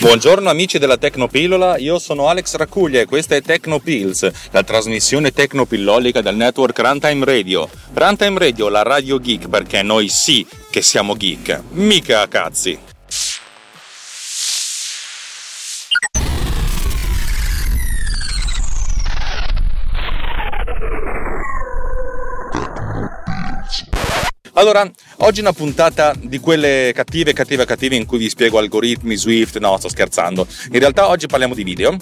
Buongiorno amici della Tecnopillola, io sono Alex Raccuglia e questa è Tecnopills, la trasmissione tecnopillolica del network Runtime Radio. Runtime Radio, la radio geek, perché noi sì che siamo geek, mica cazzi. Allora, oggi una puntata di quelle cattive, cattive, cattive in cui vi spiego algoritmi, Swift, no, sto scherzando. In realtà oggi parliamo di video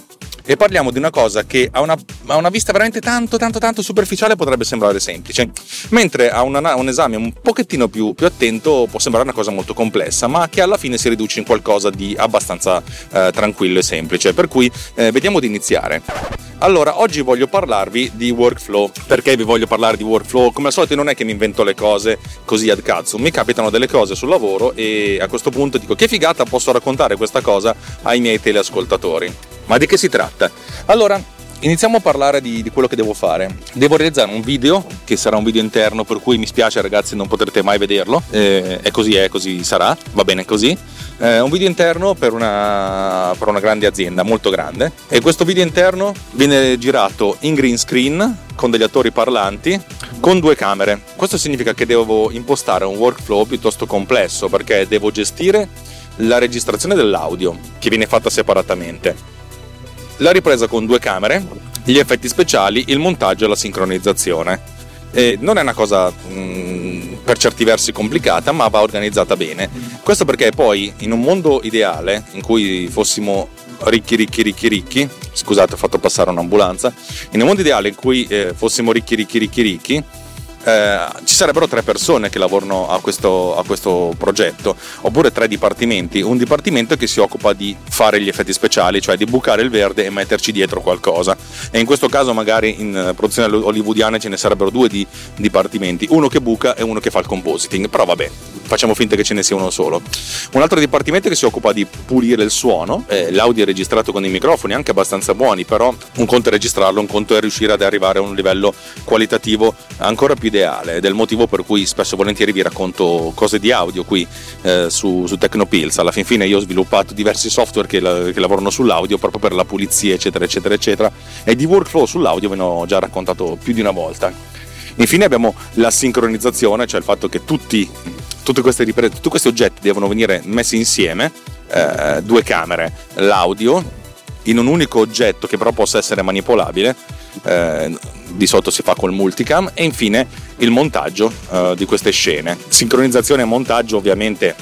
e parliamo di una cosa che a una, a una vista veramente tanto, tanto, tanto superficiale potrebbe sembrare semplice, mentre a una, un esame un pochettino più, più, attento può sembrare una cosa molto complessa, ma che alla fine si riduce in qualcosa di abbastanza eh, tranquillo e semplice. Per cui eh, vediamo di iniziare. Allora, oggi voglio parlarvi di workflow. Perché vi voglio parlare di workflow? Come al solito non è che mi invento le cose così ad cazzo, mi capitano delle cose sul lavoro e a questo punto dico che figata posso raccontare questa cosa ai miei teleascoltatori. Ma di che si tratta? Allora, iniziamo a parlare di, di, quello che devo fare. Devo realizzare un video, che sarà un video interno, per cui mi spiace ragazzi, non potrete mai vederlo. Eh, è così, è così sarà, va bene così eh, un video interno per una, per una grande azienda, molto grande. E questo video interno viene girato in green screen con degli attori parlanti con due camere. Questo significa che devo impostare un workflow piuttosto complesso perché devo gestire la registrazione dell'audio che viene fatta separatamente, la ripresa con due camere, gli effetti speciali, il montaggio e la sincronizzazione. E non è una cosa mh, mm, per certi versi complicata, ma va organizzata bene. Questo perché poi in un mondo ideale in cui fossimo ricchi, ricchi, ricchi, ricchi, scusate ho fatto passare un'ambulanza, in un mondo ideale in cui eh, fossimo ricchi, ricchi, ricchi, ricchi, eh, ci sarebbero tre persone che lavorano a questo, a questo, progetto, oppure tre dipartimenti. Un dipartimento che si occupa di fare gli effetti speciali, cioè di bucare il verde e metterci dietro qualcosa. E in questo caso, magari in produzione hollywoodiana ce ne sarebbero due di dipartimenti, uno che buca e uno che fa il compositing. Però vabbè, facciamo finta che ce ne sia uno solo. Un altro dipartimento che si occupa di pulire il suono, eh, l'audio è registrato con i microfoni anche abbastanza buoni, però un conto è registrarlo, un conto è riuscire ad arrivare a un livello qualitativo ancora più ideale ed è il motivo per cui spesso e volentieri vi racconto cose di audio qui eh, su, su Tecnopills. Alla fin fine io ho sviluppato diversi software che, la, che, lavorano sull'audio proprio per la pulizia, eccetera, eccetera, eccetera. E di workflow sull'audio ve ne ho già raccontato più di una volta. Infine abbiamo la sincronizzazione, cioè il fatto che tutti, riprese, tutti questi oggetti devono venire messi insieme, eh, due camere, l'audio, in un unico oggetto che però possa essere manipolabile eh, di solito si fa col multicam e infine il montaggio eh, di queste scene. Sincronizzazione e montaggio ovviamente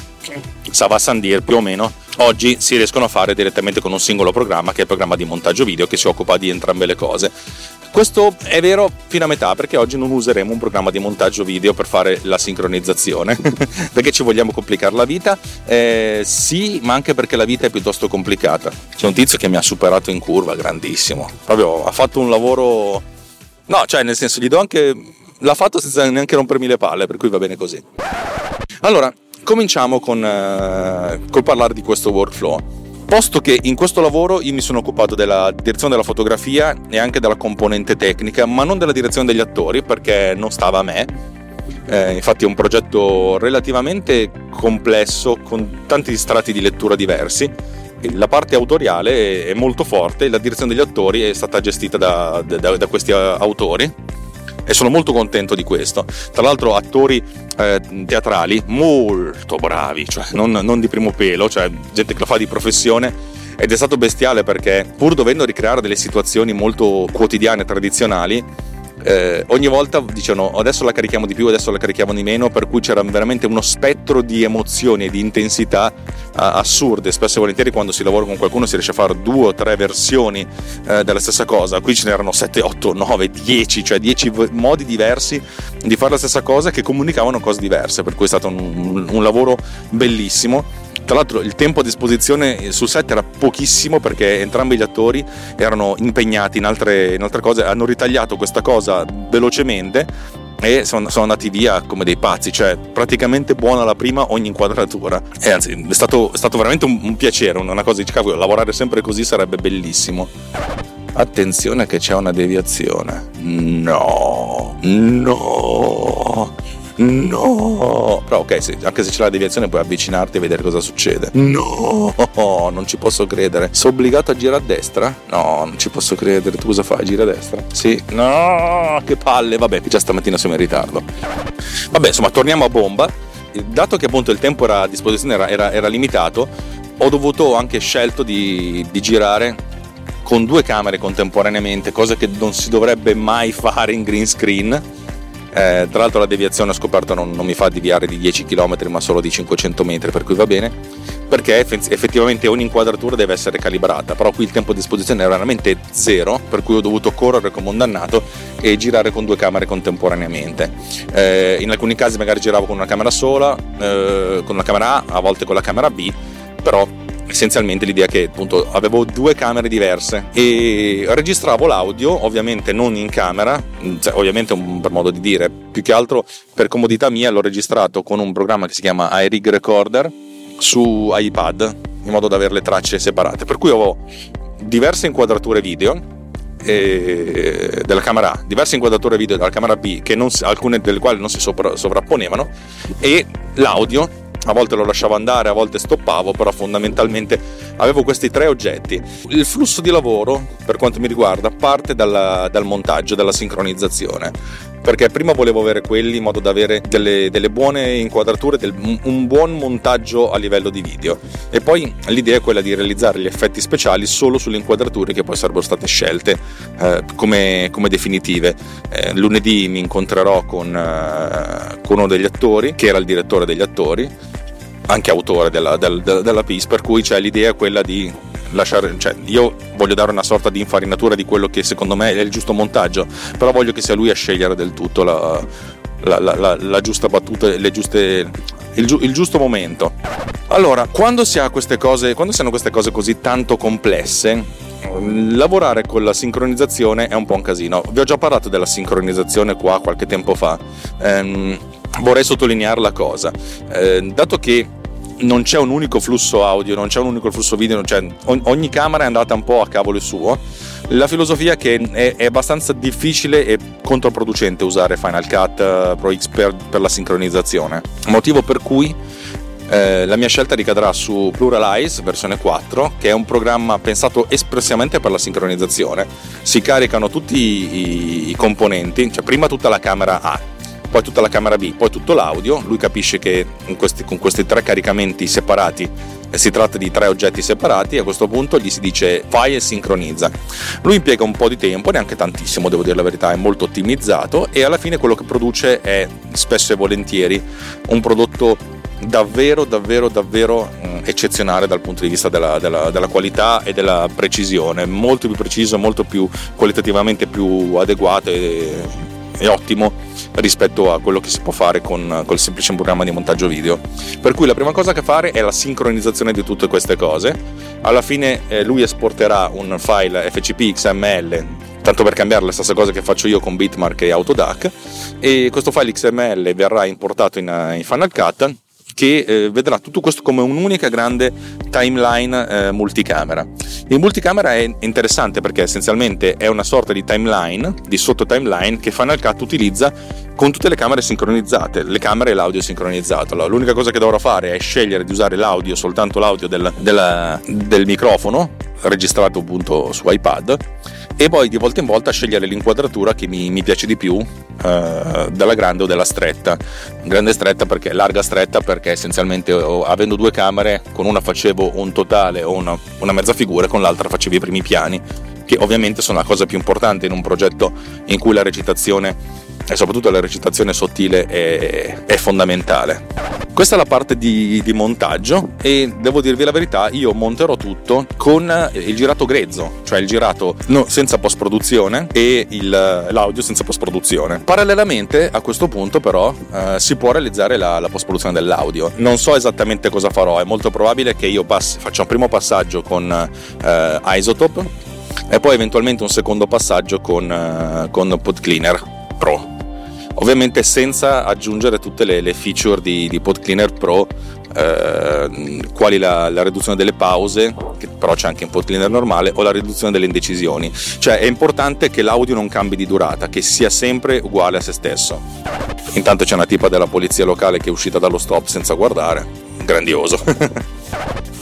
sa va a Sandir più o meno oggi si riescono a fare direttamente con un singolo programma che è il programma di montaggio video che si occupa di entrambe le cose. Questo è vero fino a metà perché oggi non useremo un programma di montaggio video per fare la sincronizzazione perché ci vogliamo complicare la vita. Eh, sì ma anche perché la vita è piuttosto complicata. C'è un tizio che mi ha superato in curva grandissimo. Proprio ha fatto un lavoro no cioè nel senso gli do anche l'ha fatto senza neanche rompermi le palle per cui va bene così. Allora cominciamo con eh, col parlare di questo workflow Posto che in questo lavoro io mi sono occupato della direzione della fotografia e anche della componente tecnica, ma non della direzione degli attori perché non stava a me. Eh, infatti è un progetto relativamente complesso con tanti strati di lettura diversi. La parte autoriale è molto forte la direzione degli attori è stata gestita da, da, da questi autori e sono molto contento di questo. Tra l'altro attori eh, teatrali molto bravi, cioè non, non di primo pelo, cioè gente che lo fa di professione ed è stato bestiale perché pur dovendo ricreare delle situazioni molto quotidiane, tradizionali, eh, ogni volta dicevano adesso la carichiamo di più, adesso la carichiamo di meno, per cui c'era veramente uno spettro di emozioni e di intensità eh, assurde. Spesso e volentieri quando si lavora con qualcuno si riesce a fare due o tre versioni eh, della stessa cosa, qui ce n'erano 7, 8, 9, 10, cioè 10 modi diversi di fare la stessa cosa che comunicavano cose diverse, per cui è stato un, un lavoro bellissimo tra l'altro il tempo a disposizione sul set era pochissimo perché entrambi gli attori erano impegnati in altre, in altre cose, hanno ritagliato questa cosa velocemente e sono, sono, andati via come dei pazzi, cioè praticamente buona la prima ogni inquadratura. E anzi, è stato, è stato veramente un, un, piacere, una cosa di cavolo, lavorare sempre così sarebbe bellissimo. Attenzione che c'è una deviazione. No, no. No! Però ok, se, anche se c'è la deviazione puoi avvicinarti e vedere cosa succede. No! Non ci posso credere. Sono obbligato a girare a destra? No, non ci posso credere. Tu cosa fai? Gira a destra? Sì. No! Che palle! Vabbè, già stamattina siamo in ritardo. Vabbè, insomma, torniamo a bomba. Dato che appunto il tempo era a disposizione era, era, era limitato, ho dovuto anche scelto di, di girare con due camere contemporaneamente, cosa che non si dovrebbe mai fare in green screen. Eh, tra l'altro la deviazione ho scoperto non, non mi fa deviare di 10 km ma solo di 500 metri per cui va bene. Perché effettivamente ogni inquadratura deve essere calibrata però qui il tempo a disposizione era veramente zero per cui ho dovuto correre come un dannato e girare con due camere contemporaneamente. Eh, in alcuni casi magari giravo con una camera sola eh, con una camera A a volte con la camera B però essenzialmente l'idea che appunto avevo due camere diverse e registravo l'audio ovviamente non in camera cioè, ovviamente un, per modo di dire più che altro per comodità mia l'ho registrato con un programma che si chiama iRig Recorder su iPad in modo da avere le tracce separate. Per cui ho diverse inquadrature video della camera A, diverse inquadrature video della camera B, non, alcune delle quali non si sovrapponevano, e l'audio a volte lo lasciavo andare, a volte stoppavo, però fondamentalmente avevo questi tre oggetti. Il flusso di lavoro, per quanto mi riguarda, parte dalla, dal montaggio, dalla sincronizzazione perché prima volevo avere quelli in modo da avere delle, delle buone inquadrature, del, un buon montaggio a livello di video e poi l'idea è quella di realizzare gli effetti speciali solo sulle inquadrature che poi sarebbero state scelte eh, come, come, definitive. Eh, lunedì mi incontrerò con, eh, con uno degli attori che era il direttore degli attori anche autore della, della, della piece, per cui c'è l'idea quella di lasciare, cioè io voglio dare una sorta di infarinatura di quello che secondo me è il giusto montaggio, però voglio che sia lui a scegliere del tutto la, la, la, la giusta battuta, le giuste, il, il, giusto momento. Allora, quando si, ha queste cose, quando si hanno queste cose così tanto complesse, lavorare con la sincronizzazione è un po' un casino. Vi ho già parlato della sincronizzazione qua qualche tempo fa. Ehm, vorrei sottolineare la cosa. Ehm, dato che non c'è un unico flusso audio, non c'è un unico flusso video, cioè ogni camera è andata un po' a cavolo suo. La filosofia è che è, è abbastanza difficile e controproducente usare Final Cut eh, Pro X per, per la sincronizzazione, motivo per cui eh, la mia scelta ricadrà su Pluralize versione 4, che è un programma pensato espressamente per la sincronizzazione. Si caricano tutti i, i componenti, cioè prima tutta la camera A, poi tutta la camera B, poi tutto l'audio. Lui capisce che questi, con questi tre caricamenti separati eh, si tratta di tre oggetti separati e a questo punto gli si dice fai e sincronizza. Lui impiega un po' di tempo, neanche tantissimo, devo dire la verità, è molto ottimizzato e alla fine quello che produce è spesso e volentieri un prodotto davvero davvero davvero mm, eccezionale dal punto di vista della, della, della, qualità e della precisione molto più preciso molto più qualitativamente più adeguato e, e ottimo rispetto a quello che si può fare con, col semplice programma di montaggio video. Per cui la prima cosa che fare è la sincronizzazione di tutte queste cose. Alla fine eh, lui esporterà un file FCP XML tanto per cambiare la stessa cosa che faccio io con Bitmark e Autodac e questo file XML verrà importato in, in Final Cut che eh, vedrà tutto questo come un'unica grande timeline eh, multicamera. Il multicamera è interessante perché essenzialmente è una sorta di timeline, di sotto timeline che Final Cut utilizza con tutte le camere sincronizzate, le camere e l'audio sincronizzato. Allora, l'unica cosa che dovrò fare è scegliere di usare l'audio, soltanto l'audio del, del, del microfono registrato appunto su iPad e poi di volta in volta scegliere l'inquadratura che mi, mi piace di più eh, della grande o della stretta. Grande stretta perché larga stretta perché essenzialmente avendo due camere con una facevo un totale o una, una mezza figura con l'altra facevo i primi piani che ovviamente sono la cosa più importante in un progetto in cui la recitazione e soprattutto la recitazione sottile è, è fondamentale. Questa è la parte di, di, montaggio e devo dirvi la verità, io monterò tutto con il girato grezzo, cioè il girato no, senza post produzione e il, l'audio senza post produzione. Parallelamente a questo punto però eh, si può realizzare la, la post produzione dell'audio. Non so esattamente cosa farò, è molto probabile che io passi, faccia un primo passaggio con eh, Isotope e poi eventualmente un secondo passaggio con, uh, con Pod Cleaner Pro ovviamente senza aggiungere tutte le, le feature di, di Pod Cleaner Pro eh, quali la, la, riduzione delle pause, che però c'è anche in pod cleaner normale, o la riduzione delle indecisioni. Cioè è importante che l'audio non cambi di durata, che sia sempre uguale a se stesso. Intanto c'è una tipa della polizia locale che è uscita dallo stop senza guardare, grandioso.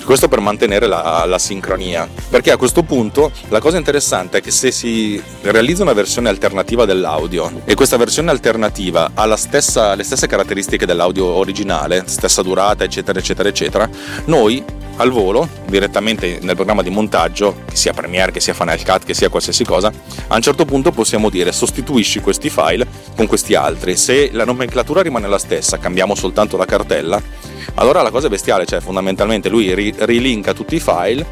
Questo per mantenere la, la, sincronia. Perché a questo punto la cosa interessante è che se si realizza una versione alternativa dell'audio e questa versione alternativa ha stessa, le stesse caratteristiche dell'audio originale, stessa durata, eccetera, eccetera, eccetera, noi al volo, direttamente nel programma di montaggio, che sia Premiere, che sia Final Cut, che sia qualsiasi cosa, a un certo punto possiamo dire sostituisci questi file con questi altri. Se la nomenclatura rimane la stessa, cambiamo soltanto la cartella, allora la cosa è bestiale, cioè fondamentalmente lui ri- rilinka tutti i file,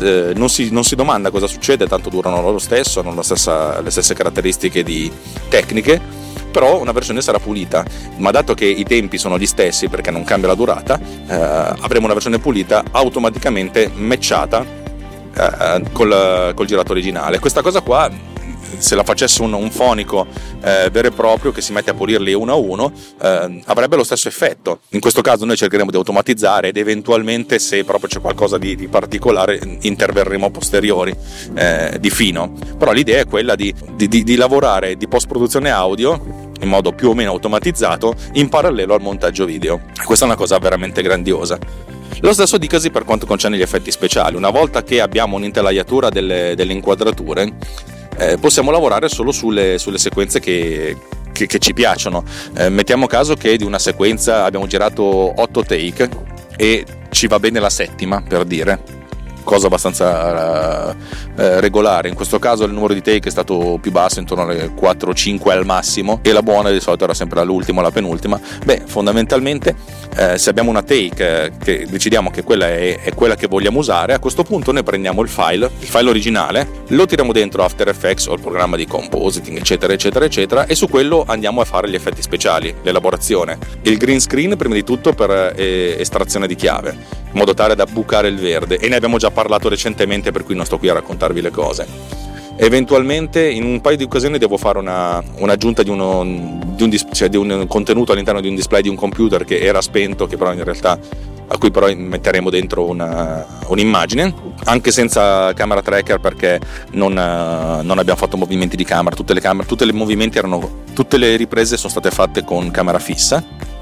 eh, non, si, non, si, domanda cosa succede, tanto durano lo stesso, hanno stessa, le stesse caratteristiche di tecniche, però una versione sarà pulita, ma dato che i tempi sono gli stessi perché non cambia la durata, eh, avremo una versione pulita automaticamente matchata eh, col, col girato originale. Questa cosa qua se la facesse un, un fonico eh, vero e proprio che si mette a pulirli uno a uno, eh, avrebbe lo stesso effetto. In questo caso noi cercheremo di automatizzare ed eventualmente se proprio c'è qualcosa di, di particolare interverremo a posteriori eh, di fino. Però l'idea è quella di, di, di lavorare di post produzione audio in modo più o meno automatizzato in parallelo al montaggio video. Questa è una cosa veramente grandiosa. Lo stesso dicasi per quanto concerne gli effetti speciali. Una volta che abbiamo un'intelaiatura delle, delle inquadrature, eh, possiamo lavorare solo sulle, sulle sequenze che, che, che, ci piacciono. Eh, mettiamo caso che di una sequenza abbiamo girato 8 take e ci va bene la settima, per dire cosa abbastanza uh, uh, regolare. In questo caso il numero di take è stato più basso, intorno alle 4-5 al massimo, e la buona di solito era sempre l'ultima o la penultima. Beh, fondamentalmente, uh, se abbiamo una take che decidiamo che quella è, è, quella che vogliamo usare, a questo punto noi prendiamo il file, il file originale, lo tiriamo dentro After Effects o il programma di compositing, eccetera, eccetera, eccetera, e su quello andiamo a fare gli effetti speciali, l'elaborazione. Il green screen, prima di tutto, per eh, estrazione di chiave, in modo tale da bucare il verde, e ne abbiamo già parlato recentemente, per cui non sto qui a raccontarvi le cose. Eventualmente in un paio di occasioni devo fare una, un'aggiunta di, uno, di, un, cioè di, un, contenuto all'interno di un display di un computer che era spento, che però in realtà a cui però metteremo dentro una, un'immagine, anche senza camera tracker perché non, non, abbiamo fatto movimenti di camera, tutte le, camere, tutte le movimenti erano, tutte le riprese sono state fatte con camera fissa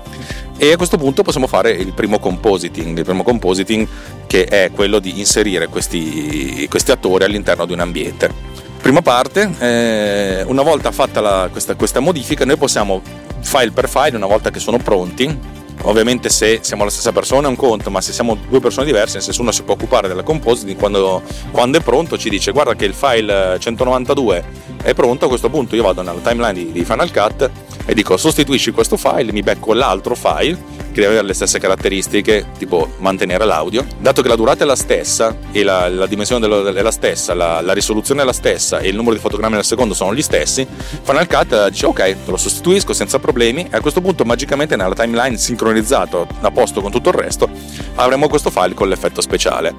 e a questo punto possiamo fare il primo compositing, il primo compositing che è quello di inserire questi, questi attori all'interno di un ambiente. Prima parte, eh, una volta fatta la, questa, questa modifica, noi possiamo file per file, una volta che sono pronti, ovviamente se siamo la stessa persona è un conto, ma se siamo due persone diverse, nel senso uno si può occupare della compositing quando, quando, è pronto ci dice guarda che il file 192 è pronto, a questo punto io vado nella timeline di, di Final Cut e dico sostituisci questo file, mi becco l'altro file che deve avere le stesse caratteristiche, tipo mantenere l'audio. Dato che la durata è la stessa e la, la dimensione è la stessa, la, la, risoluzione è la stessa e il numero di fotogrammi al secondo sono gli stessi, Final Cut dice ok, lo sostituisco senza problemi e a questo punto magicamente nella timeline sincronizzato a posto con tutto il resto avremo questo file con l'effetto speciale.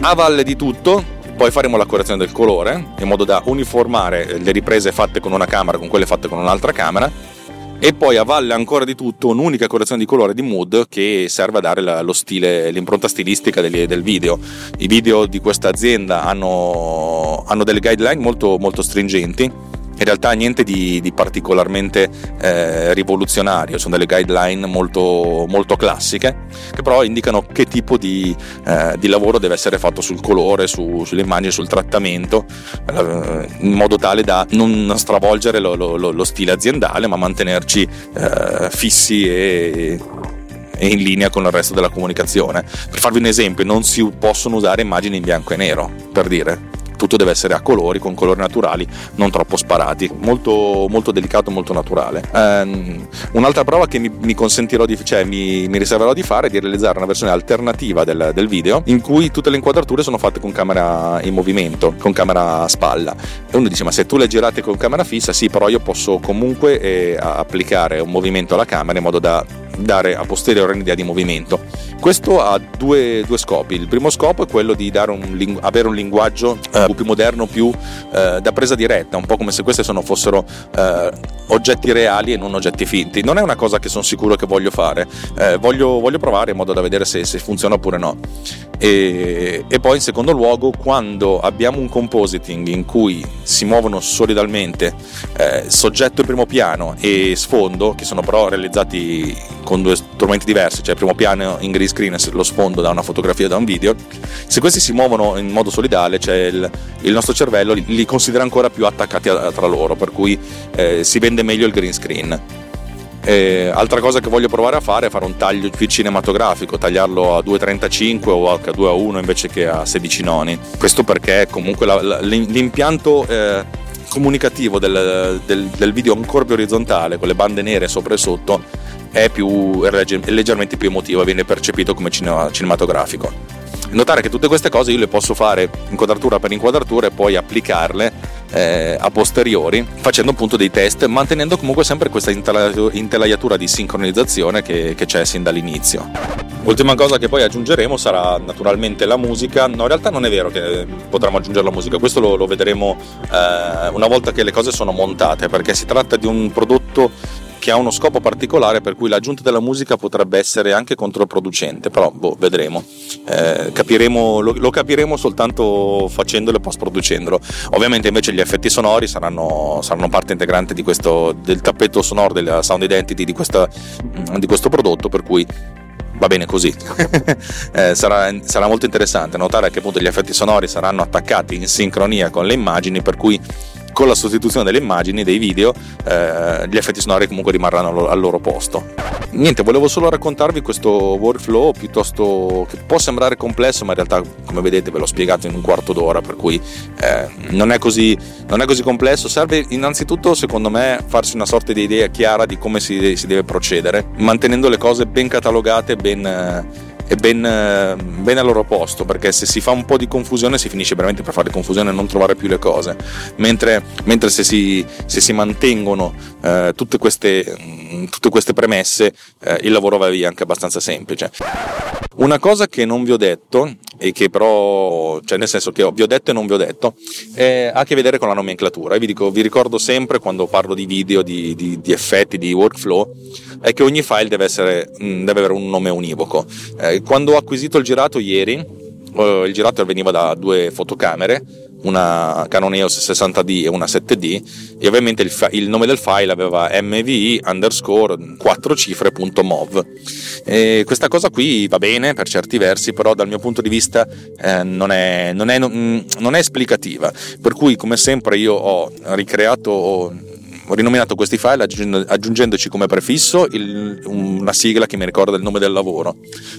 A valle di tutto poi faremo la correzione del colore in modo da uniformare le riprese fatte con una camera con quelle fatte con un'altra camera e poi a valle ancora di tutto un'unica correzione di colore di mood che serve a dare la, stile, l'impronta stilistica del, del, video. I video di questa azienda hanno, hanno delle guideline molto, molto stringenti in realtà niente di, di particolarmente eh, rivoluzionario, sono delle guideline molto, molto, classiche che però indicano che tipo di, eh, di lavoro deve essere fatto sul colore, su, sulle immagini, sul trattamento, eh, in modo tale da non stravolgere lo, lo, lo stile aziendale ma mantenerci eh, fissi e in linea con il resto della comunicazione. Per farvi un esempio, non si possono usare immagini in bianco e nero, per dire tutto deve essere a colori, con colori naturali, non troppo sparati, molto, molto delicato, molto naturale. Um, un'altra prova che mi, mi consentirò di, cioè mi, mi, riserverò di fare è di realizzare una versione alternativa del, del, video in cui tutte le inquadrature sono fatte con camera in movimento, con camera a spalla. E uno dice: Ma se tu le girate con camera fissa, sì, però io posso comunque eh, applicare un movimento alla camera in modo da dare a posteriore un'idea di movimento. Questo ha due, due scopi. Il primo scopo è quello di un, avere un linguaggio eh, più moderno, più eh, da presa diretta, un po' come se queste sono, fossero eh, oggetti reali e non oggetti finti. Non è una cosa che sono sicuro che voglio fare, eh, voglio, voglio, provare in modo da vedere se, se funziona oppure no. E, e, poi in secondo luogo, quando abbiamo un compositing in cui si muovono solidalmente eh, soggetto in primo piano e sfondo, che sono però realizzati con due strumenti diversi, cioè primo piano in green screen e lo sfondo da una fotografia da un video, se questi si muovono in modo solidale, cioè il, il nostro cervello li, li, considera ancora più attaccati a, tra loro, per cui eh, si vende meglio il green screen. Eh, altra cosa che voglio provare a fare è fare un taglio più cinematografico, tagliarlo a 2,35 o a 2 a 1 invece che a 16 noni. Questo perché comunque la, la, l'impianto eh, comunicativo del, del, del, video ancora più orizzontale, con le bande nere sopra e sotto, è, più, è leggermente più emotivo e viene percepito come cinema, cinematografico. Notare che tutte queste cose io le posso fare inquadratura per inquadratura e poi applicarle eh, a posteriori facendo appunto dei test mantenendo comunque sempre questa intelaiatura di sincronizzazione che, che c'è sin dall'inizio Ultima cosa che poi aggiungeremo sarà naturalmente la musica. No, in realtà non è vero che potremo aggiungere la musica, questo lo, lo vedremo eh, una volta che le cose sono montate, perché si tratta di un prodotto che ha uno scopo particolare per cui l'aggiunta della musica potrebbe essere anche controproducente, però boh, vedremo. Eh, capiremo, lo, lo, capiremo soltanto facendolo e post producendolo. Ovviamente invece gli effetti sonori saranno, saranno parte integrante questo, del tappeto sonoro della sound identity di, questa, di questo prodotto, per cui va bene così. eh, sarà, sarà, molto interessante notare che appunto gli effetti sonori saranno attaccati in sincronia con le immagini, per cui con la sostituzione delle immagini, dei video, eh, gli effetti sonori comunque rimarranno al loro posto. Niente, volevo solo raccontarvi questo workflow piuttosto che può sembrare complesso, ma in realtà, come vedete, ve l'ho spiegato in un quarto d'ora, per cui eh, non, è così, non, è così, complesso. Serve innanzitutto, secondo me, farsi una sorta di idea chiara di come si, si deve procedere, mantenendo le cose ben catalogate, ben. Eh, è ben, eh, ben, al loro posto perché se si fa un po' di confusione si finisce veramente per fare confusione e non trovare più le cose mentre, mentre se, si, se, si, mantengono eh, tutte, queste, mm, tutte, queste, premesse eh, il lavoro va via anche abbastanza semplice una cosa che non vi ho detto e che però, cioè nel senso che vi ho detto e non vi ho detto, eh, ha a che vedere con la nomenclatura. vi, dico, vi ricordo sempre quando parlo di video, di, di, di, effetti, di workflow, è che ogni file deve, essere, mm, deve avere un nome univoco. Eh, quando ho acquisito il girato ieri, eh, il girato veniva da due fotocamere, una Canon EOS 60D e una 7D e ovviamente il, il nome del file aveva mvi underscore 4 cifre.mov e questa cosa qui va bene per certi versi però dal mio punto di vista eh, non, è, non, è, non, è, esplicativa per cui come sempre io ho ricreato ho rinominato questi file aggiungendoci come prefisso il, una sigla che mi ricorda il nome del lavoro,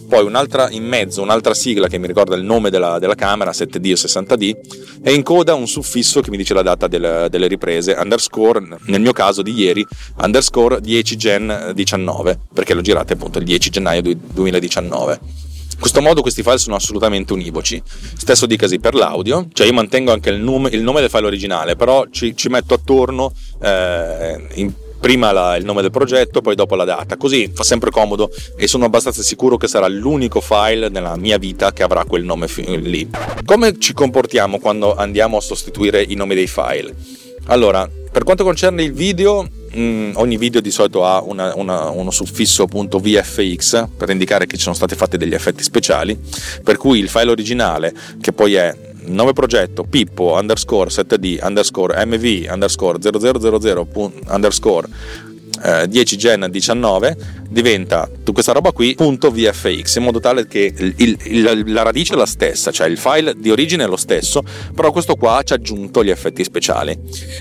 poi un'altra in mezzo, un'altra sigla che mi ricorda il nome della, della camera, 7D o 60D, e in coda un suffisso che mi dice la data del, delle riprese, underscore, nel mio caso di ieri, underscore 10 gen 19, perché l'ho girate appunto il 10 gennaio 2019 questo modo questi file sono assolutamente univoci. Stesso dicasi per l'audio, cioè io mantengo anche il nome, il nome del file originale, però ci, ci metto attorno eh, in, prima la, il nome del progetto, poi dopo la data. Così fa sempre comodo e sono abbastanza sicuro che sarà l'unico file nella mia vita che avrà quel nome fi- lì. Come ci comportiamo quando andiamo a sostituire i nomi dei file? Allora, per quanto concerne il video, Mm, ogni video di solito ha una, una, uno suffisso appunto VFX per indicare che ci sono stati fatti degli effetti speciali, per cui il file originale, che poi è nome progetto pippo underscore 7d underscore mv underscore 0000 underscore 10 eh, gen 19 diventa questa roba qui punto VFX in modo tale che il, il, la radice è la stessa, cioè il file di origine è lo stesso, però questo qua ci ha aggiunto gli effetti speciali.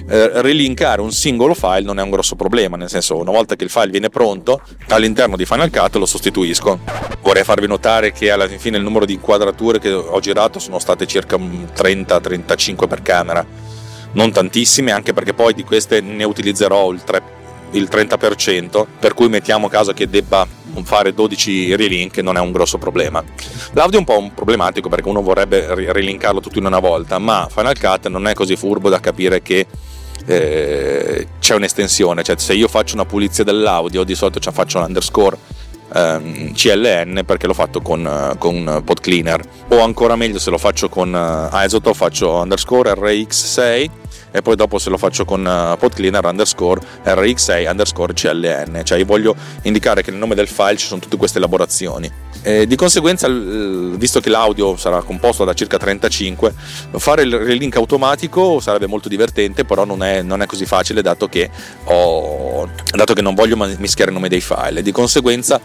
Eh, relinkare un singolo file non è un grosso problema, nel senso una volta che il file viene pronto all'interno di Final Cut lo sostituisco. Vorrei farvi notare che alla fine il numero di inquadrature che ho girato sono state circa 30-35 per camera non tantissime, anche perché poi di queste ne utilizzerò il 3 il 30%, per cui mettiamo caso che debba fare 12 relink non è un grosso problema. L'audio è un po' un problematico perché uno vorrebbe relinkarlo tutto in una volta, ma Final Cut non è così furbo da capire che eh, c'è un'estensione, cioè se io faccio una pulizia dell'audio di solito ci faccio un underscore ehm, CLN perché l'ho fatto con, con pod cleaner o ancora meglio se lo faccio con uh, Isotope faccio underscore RX6 e poi dopo se lo faccio con uh, podcleaner underscore rx6 underscore cln cioè io voglio indicare che nel nome del file ci sono tutte queste elaborazioni e di conseguenza visto che l'audio sarà composto da circa 35 fare il relink automatico sarebbe molto divertente però non è, non è così facile dato che, ho, dato che non voglio mischiare il nome dei file di conseguenza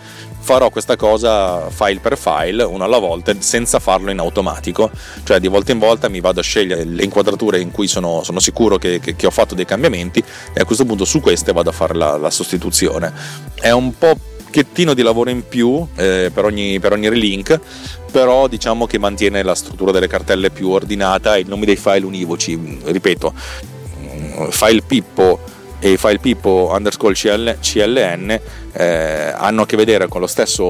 farò questa cosa file per file, uno alla volta, senza farlo in automatico, cioè di volta in volta mi vado a scegliere le inquadrature in cui sono, sono sicuro che, che, che, ho fatto dei cambiamenti e a questo punto su queste vado a fare la, la sostituzione. È un po' pochettino di lavoro in più eh, per, ogni, per ogni relink, però diciamo che mantiene la struttura delle cartelle più ordinata e i nomi dei file univoci, ripeto, file Pippo e file Pippo underscore CL, CLN eh, hanno a che vedere con lo, stesso,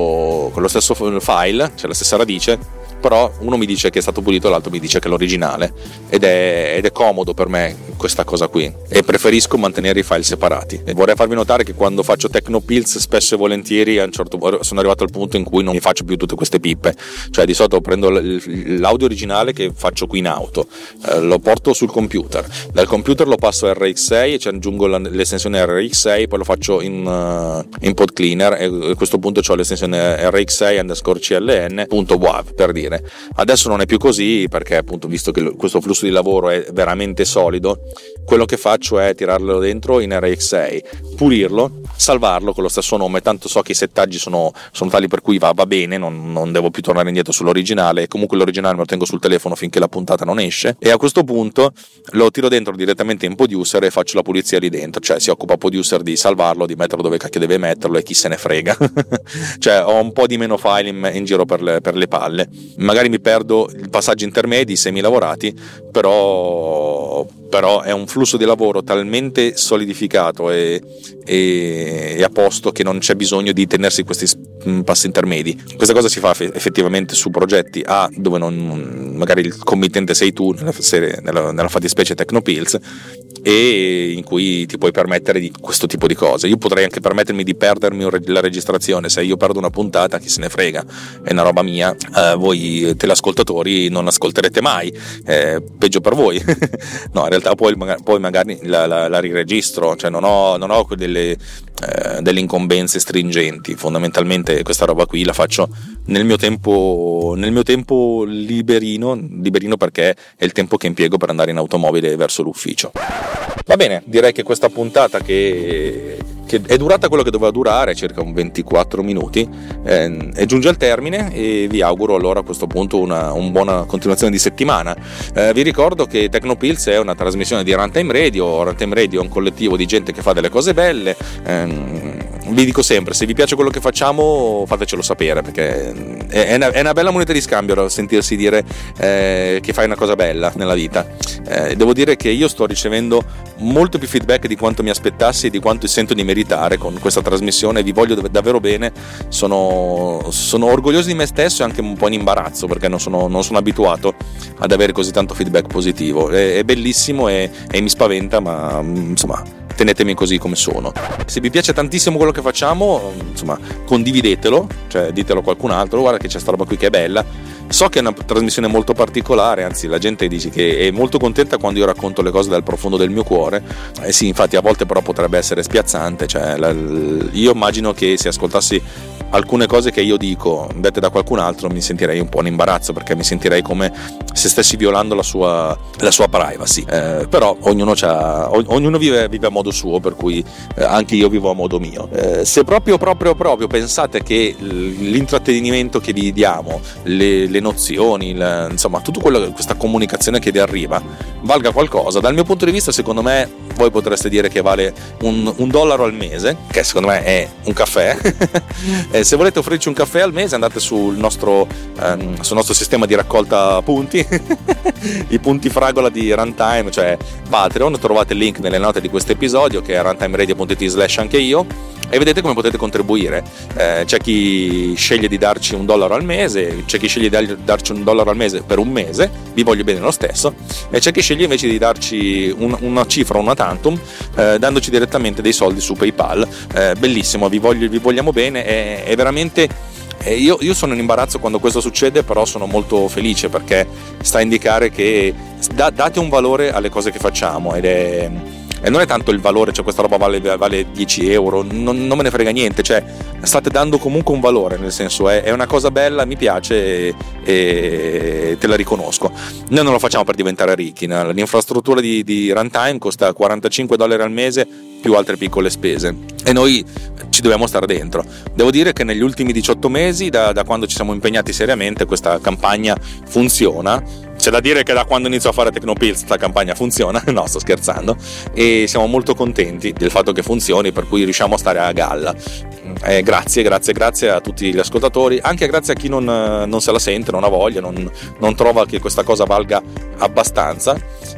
con lo stesso file, cioè la stessa radice, però uno mi dice che è stato pulito, l'altro mi dice che è l'originale ed è, ed è comodo per me questa cosa qui. E preferisco mantenere i file separati. E vorrei farvi notare che quando faccio Tecnopills spesso e volentieri a un certo sono arrivato al punto in cui non mi faccio più tutte queste pippe, cioè di solito prendo l'audio originale che faccio qui in auto, eh, lo porto sul computer, dal computer lo passo a RX6 e ci aggiungo l'estensione RX6, poi lo faccio in, uh, in pod cleaner e a questo punto ho l'estensione RX6 underscore CLN.wav per dire bene. Adesso non è più così perché appunto visto che questo flusso di lavoro è veramente solido, quello che faccio è tirarlo dentro in RX6, pulirlo, salvarlo con lo stesso nome, tanto so che i settaggi sono, sono tali per cui va, va bene, non, non, devo più tornare indietro sull'originale, comunque l'originale me lo tengo sul telefono finché la puntata non esce. E a questo punto lo tiro dentro direttamente in Producer e faccio la pulizia lì dentro, cioè si occupa Producer di salvarlo, di metterlo dove cacchio deve metterlo e chi se ne frega, cioè ho un po' di meno file in, in giro per le, per le palle magari mi perdo i passaggi intermedi, semi lavorati, però, però è un flusso di lavoro talmente solidificato e, e, e, a posto che non c'è bisogno di tenersi questi mm, passi intermedi. Questa cosa si fa effettivamente su progetti A dove non, magari il committente sei tu, nella, nella, nella fattispecie Tecnopills, e in cui ti puoi permettere di questo tipo di cose. Io potrei anche permettermi di perdermi la registrazione, se io perdo una puntata chi se ne frega, è una roba mia, eh, voi teleascoltatori non ascolterete mai, eh, peggio per voi. no, realtà poi, poi magari la, la, la, riregistro, cioè non ho, non ho delle, eh, delle incombenze stringenti, fondamentalmente questa roba qui la faccio nel mio tempo, nel mio tempo liberino, liberino perché è il tempo che impiego per andare in automobile verso l'ufficio. Va bene, direi che questa puntata che, che è durata quello che doveva durare, circa un 24 minuti, eh, giunge al termine e vi auguro allora a questo punto una, una buona continuazione di settimana. Eh, vi ricordo che Tecnopills è una trasmissione di Runtime Radio, Runtime Radio è un collettivo di gente che fa delle cose belle. Eh, vi dico sempre, se vi piace quello che facciamo fatecelo sapere perché è una, è una bella moneta di scambio sentirsi dire eh, che fai una cosa bella nella vita. Eh, devo dire che io sto ricevendo molto più feedback di quanto mi aspettassi e di quanto sento di meritare con questa trasmissione. Vi voglio davvero bene. Sono, sono orgoglioso di me stesso e anche un po' in imbarazzo perché non sono, non sono abituato ad avere così tanto feedback positivo. È, è bellissimo e, e mi spaventa, ma insomma tenetemi così come sono. Se vi piace tantissimo quello che facciamo, insomma, condividetelo, cioè ditelo a qualcun altro, guarda che c'è sta roba qui che è bella So che è una trasmissione molto particolare, anzi la gente dice che è molto contenta quando io racconto le cose dal profondo del mio cuore. Eh sì, infatti a volte però potrebbe essere spiazzante, cioè, la, io immagino che se ascoltassi alcune cose che io dico dette da qualcun altro mi sentirei un po' in imbarazzo perché mi sentirei come se stessi violando la sua, la sua privacy. Eh, però ognuno, ognuno vive, vive, a modo suo, per cui eh, anche io vivo a modo mio. Eh, se proprio, proprio, proprio pensate che l'intrattenimento che vi diamo, le, le nozioni, la, insomma, tutta questa comunicazione che vi arriva valga qualcosa, dal mio punto di vista, secondo me, voi potreste dire che vale un, un dollaro al mese, che secondo me è un caffè. Se volete offrirci un caffè al mese, andate sul nostro, ehm, sul nostro sistema di raccolta punti, i punti fragola di Runtime, cioè Patreon. Trovate il link nelle note di questo episodio che è runtimeradio.it slash anche io e vedete come potete contribuire. Eh, c'è chi sceglie di darci un dollaro al mese, c'è chi sceglie di darci un dollaro al mese per un mese, vi voglio bene lo stesso, e c'è chi sceglie invece di darci un, una cifra, una tantum, eh, dandoci direttamente dei soldi su PayPal. Eh, bellissimo, vi, voglio, vi, vogliamo bene, è, è veramente... Eh, io, io, sono in imbarazzo quando questo succede, però sono molto felice perché sta a indicare che da, date un valore alle cose che facciamo ed è e non è tanto il valore, cioè questa roba vale, vale 10 euro, non, non, me ne frega niente, cioè state dando comunque un valore, nel senso è, è una cosa bella, mi piace e, e, te la riconosco. Noi non lo facciamo per diventare ricchi, no? l'infrastruttura di, di runtime costa 45 dollari al mese più altre piccole spese e noi ci dobbiamo stare dentro. Devo dire che negli ultimi 18 mesi, da, da quando ci siamo impegnati seriamente, questa campagna funziona c'è da dire che da quando inizio a fare Tecnopills questa campagna funziona, no sto scherzando, e siamo molto contenti del fatto che funzioni, per cui riusciamo a stare a galla. Eh, grazie, grazie, grazie a tutti gli ascoltatori, anche grazie a chi non, non se la sente, non ha voglia, non, non, trova che questa cosa valga abbastanza.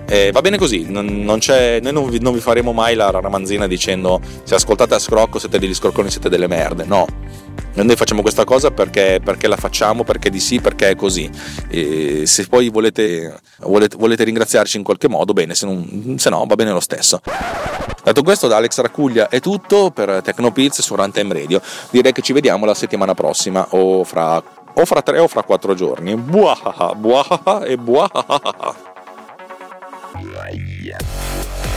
Eh, va bene così, non, non noi non vi, non vi, faremo mai la ramanzina dicendo se ascoltate a scrocco siete degli scrocconi, siete delle merde, no noi facciamo questa cosa perché, perché, la facciamo, perché di sì, perché è così. E se poi volete, volete, volete ringraziarci in qualche modo, bene, se, non, se, no va bene lo stesso. Detto questo, da Alex Racuglia è tutto per Tecnopills su Runtime Radio. Direi che ci vediamo la settimana prossima o fra, o fra tre o fra quattro giorni. Buahaha, buahaha e buahaha. Yeah.